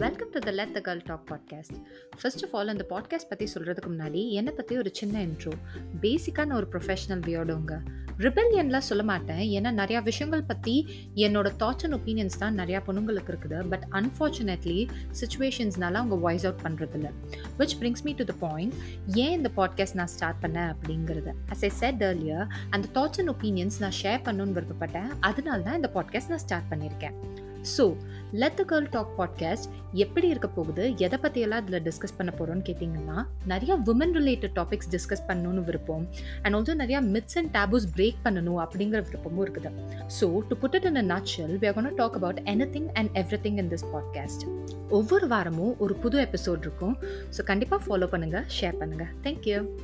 Welcome to the let the girl talk podcast first of all அந்த podcast பற்றி சொல்கிறதுக்கு முன்னாடி என்னை பற்றி ஒரு சின்ன இன்ட்ரோ பேசிக்கான ஒரு ப்ரொஃபஷனல் வியோடோங்க ரிபெல்லியன்லாம் சொல்ல மாட்டேன். ஏன்னா நிறையா விஷயங்கள் பற்றி என்னோட தாட்ஸ் அண்ட் ஒப்பீனியன்ஸ் தான் நிறையா பொண்ணுங்களுக்கு இருக்குது. பட் அன்ஃபார்ச்சுனேட்லி சுச்சுவேஷன்ஸ்னால அவங்க வாய்ஸ் அவுட் பண்ணுறதில்ல which brings me to the point ஏன் இந்த பாட்காஸ்ட் நான் ஸ்டார்ட் பண்ணேன் அப்படிங்கிறது? அஸ் ஐ செட் ஏர்லியர் அந்த தாட்ஸ் அண்ட் ஒப்பீனியன்ஸ் நான் ஷேர் பண்ணணும்னு விருப்பப்பட்டேன். அதனால தான் இந்த பாட்காஸ்ட் நான் ஸ்டார்ட் பண்ணியிருக்கேன். So let the girl talk podcast எப்படி இருக்க போகுது? எதை பற்றியெல்லாம் இதில் டிஸ்கஸ் பண்ண போகிறோன்னு கேட்டிங்கன்னா நிறையா உமன் ரிலேட்டட் டாபிக்ஸ் டிஸ்கஸ் பண்ணணும்னு விருப்பம். அண்ட் ஆல்சோ நிறையா மித்ஸ் அண்ட் டேபூஸ் பிரேக் பண்ணணும் அப்படிங்கிற விருப்பமும் இருக்குது. So to put it in a nutshell we are talk about anything and everything in this podcast ஒவ்வொரு வாரமும் ஒரு புது எபிசோட் இருக்கும். ஸோ கண்டிப்பாக ஃபாலோ பண்ணுங்கள் ஷேர் பண்ணுங்கள் தேங்க்யூ